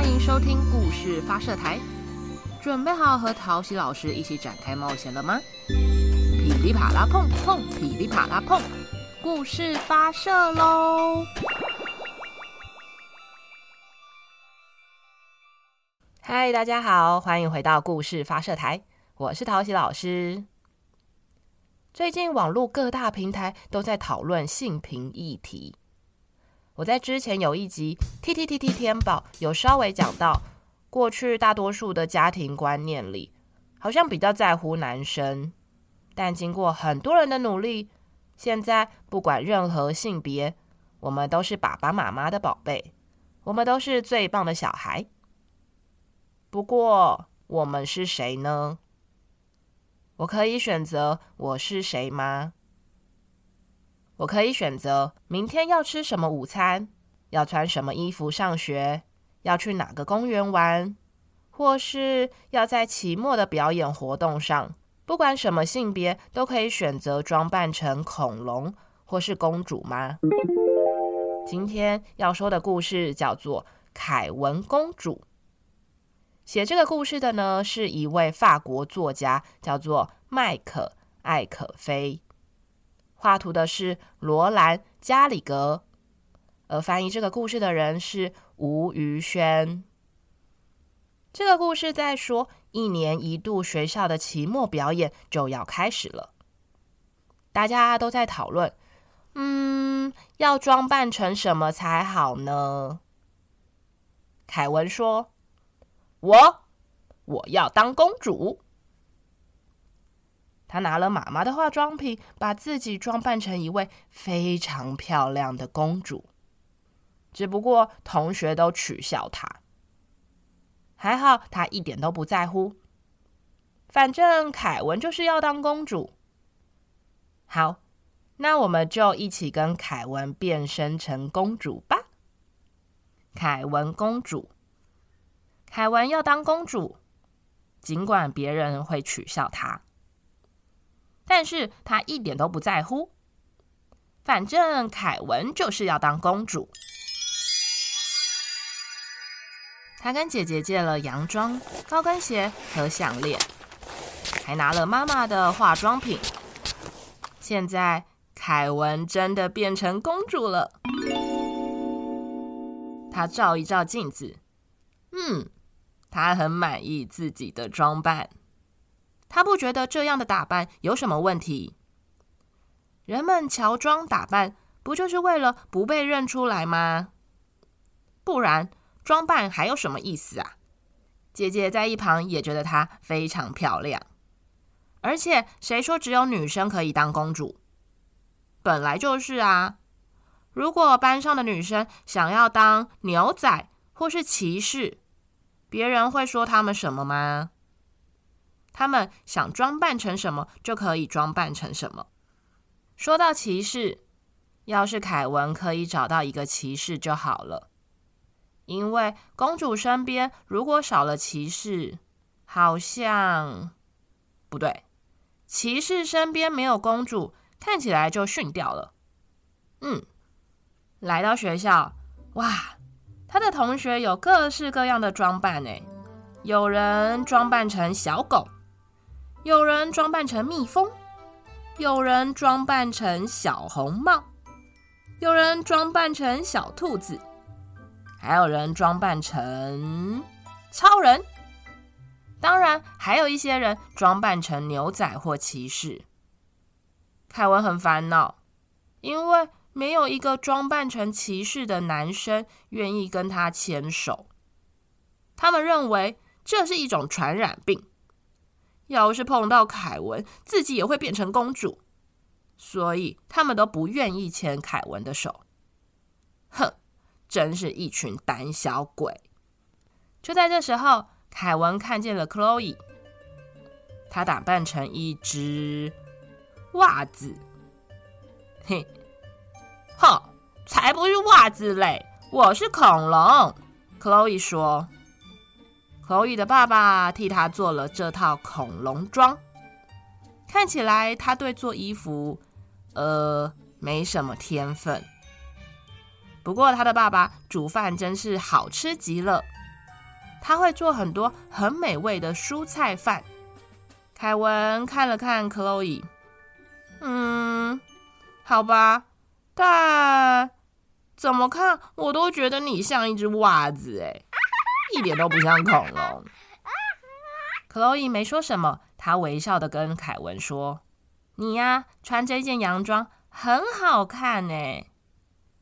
欢迎收听故事发射台，准备好和陶喜老师一起展开冒险了吗？噼里啪啦碰碰，噼里啪啦碰，故事发射喽！嗨，大家好，欢迎回到故事发射台，我是陶喜老师。最近网络各大平台都在讨论性平议题。我在之前有一集 T T T T 天宝有稍微讲到，过去大多数的家庭观念里，好像比较在乎男生，但经过很多人的努力，现在不管任何性别，我们都是爸爸妈妈的宝贝，我们都是最棒的小孩。不过，我们是谁呢？我可以选择我是谁吗？我可以选择明天要吃什么午餐，要穿什么衣服上学，要去哪个公园玩，或是要在期末的表演活动上，不管什么性别，都可以选择装扮成恐龙或是公主吗？今天要说的故事叫做《凯文公主》。写这个故事的呢，是一位法国作家，叫做麦克艾可菲。画图的是罗兰加里格，而翻译这个故事的人是吴于轩。这个故事在说，一年一度学校的期末表演就要开始了，大家都在讨论，嗯，要装扮成什么才好呢？凯文说：“我，我要当公主。”他拿了妈妈的化妆品，把自己装扮成一位非常漂亮的公主。只不过同学都取笑他，还好他一点都不在乎。反正凯文就是要当公主。好，那我们就一起跟凯文变身成公主吧。凯文公主，凯文要当公主，尽管别人会取笑他。但是他一点都不在乎，反正凯文就是要当公主。他跟姐姐借了洋装、高跟鞋和项链，还拿了妈妈的化妆品。现在凯文真的变成公主了。他照一照镜子，嗯，他很满意自己的装扮。他不觉得这样的打扮有什么问题。人们乔装打扮，不就是为了不被认出来吗？不然装扮还有什么意思啊？姐姐在一旁也觉得她非常漂亮。而且谁说只有女生可以当公主？本来就是啊。如果班上的女生想要当牛仔或是骑士，别人会说他们什么吗？他们想装扮成什么就可以装扮成什么。说到骑士，要是凯文可以找到一个骑士就好了。因为公主身边如果少了骑士，好像不对。骑士身边没有公主，看起来就逊掉了。嗯，来到学校，哇，他的同学有各式各样的装扮诶，有人装扮成小狗。有人装扮成蜜蜂，有人装扮成小红帽，有人装扮成小兔子，还有人装扮成超人。当然，还有一些人装扮成牛仔或骑士。凯文很烦恼，因为没有一个装扮成骑士的男生愿意跟他牵手。他们认为这是一种传染病。要是碰到凯文，自己也会变成公主，所以他们都不愿意牵凯文的手。哼，真是一群胆小鬼！就在这时候，凯文看见了 Chloe，她打扮成一只袜子。嘿，哼，才不是袜子嘞，我是恐龙。Chloe 说。Chloe 的爸爸替他做了这套恐龙装，看起来他对做衣服，呃，没什么天分。不过他的爸爸煮饭真是好吃极了，他会做很多很美味的蔬菜饭。凯文看了看克洛伊，嗯，好吧，但怎么看我都觉得你像一只袜子，哎，一点都不像恐龙。克洛伊没说什么，她微笑的跟凯文说：“你呀，穿这件洋装很好看呢。”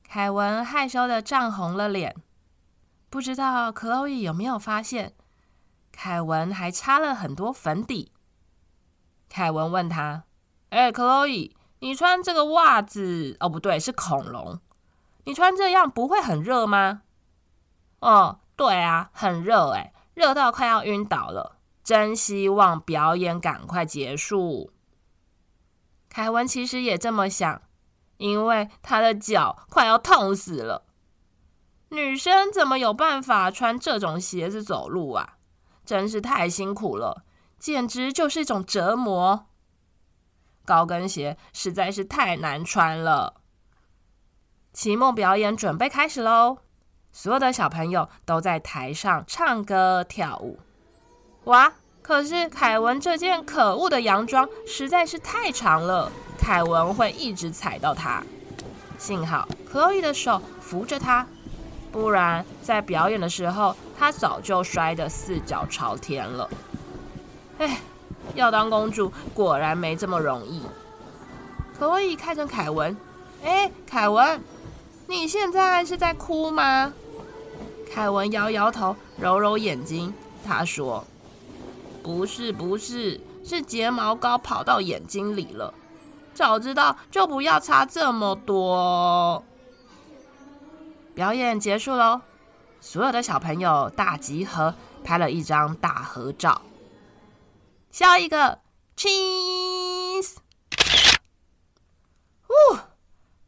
凯文害羞的涨红了脸。不知道克洛伊有没有发现，凯文还擦了很多粉底。凯文问他：“哎，克洛伊，你穿这个袜子……哦，不对，是恐龙。你穿这样不会很热吗？”“哦，对啊，很热，哎，热到快要晕倒了。真希望表演赶快结束。”凯文其实也这么想，因为他的脚快要痛死了。女生怎么有办法穿这种鞋子走路啊？真是太辛苦了，简直就是一种折磨。高跟鞋实在是太难穿了。期末表演准备开始喽，所有的小朋友都在台上唱歌跳舞。哇！可是凯文这件可恶的洋装实在是太长了，凯文会一直踩到它。幸好克洛伊的手扶着他。不然，在表演的时候，她早就摔得四脚朝天了。哎，要当公主果然没这么容易。克洛伊看着凯文，哎，凯文，你现在是在哭吗？凯文摇摇头，揉揉眼睛，他说：“不是，不是，是睫毛膏跑到眼睛里了。早知道就不要擦这么多。”表演结束喽，所有的小朋友大集合，拍了一张大合照。下一个亲呜，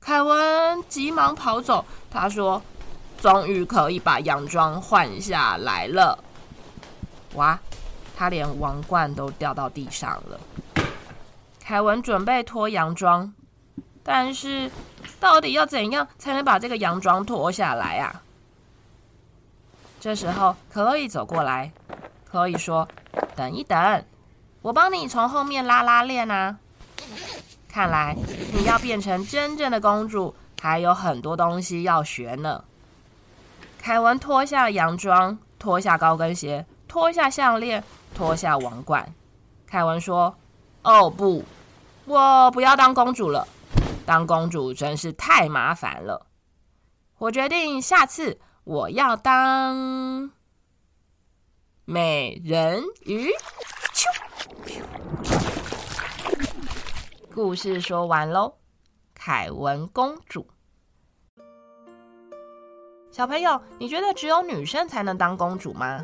凯文急忙跑走，他说：“终于可以把洋装换下来了。”哇，他连王冠都掉到地上了。凯文准备脱洋装，但是。到底要怎样才能把这个洋装脱下来啊？这时候，克洛伊走过来。克洛伊说：“等一等，我帮你从后面拉拉链啊。看来你要变成真正的公主，还有很多东西要学呢。”凯文脱下洋装，脱下高跟鞋，脱下项链，脱下王冠。凯文说：“哦不，我不要当公主了。”当公主真是太麻烦了，我决定下次我要当美人鱼。故事说完喽，凯文公主。小朋友，你觉得只有女生才能当公主吗？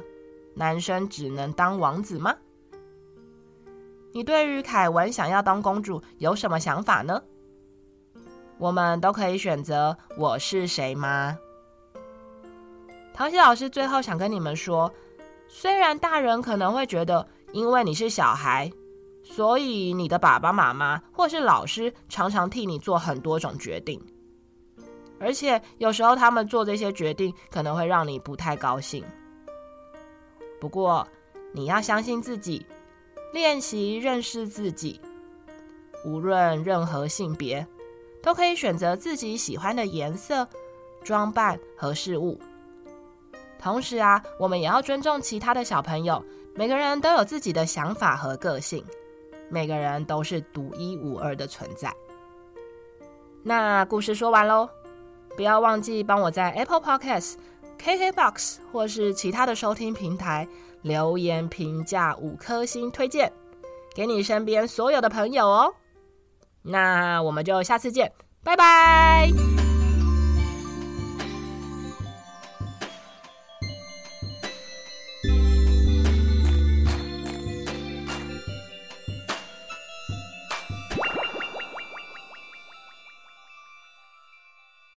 男生只能当王子吗？你对于凯文想要当公主有什么想法呢？我们都可以选择我是谁吗？陶喜老师最后想跟你们说，虽然大人可能会觉得，因为你是小孩，所以你的爸爸妈妈或是老师常常替你做很多种决定，而且有时候他们做这些决定可能会让你不太高兴。不过你要相信自己，练习认识自己，无论任何性别。都可以选择自己喜欢的颜色、装扮和事物。同时啊，我们也要尊重其他的小朋友。每个人都有自己的想法和个性，每个人都是独一无二的存在。那故事说完喽，不要忘记帮我在 Apple Podcast、KKBox 或是其他的收听平台留言评价五颗星推荐，给你身边所有的朋友哦。那我们就下次见，拜拜。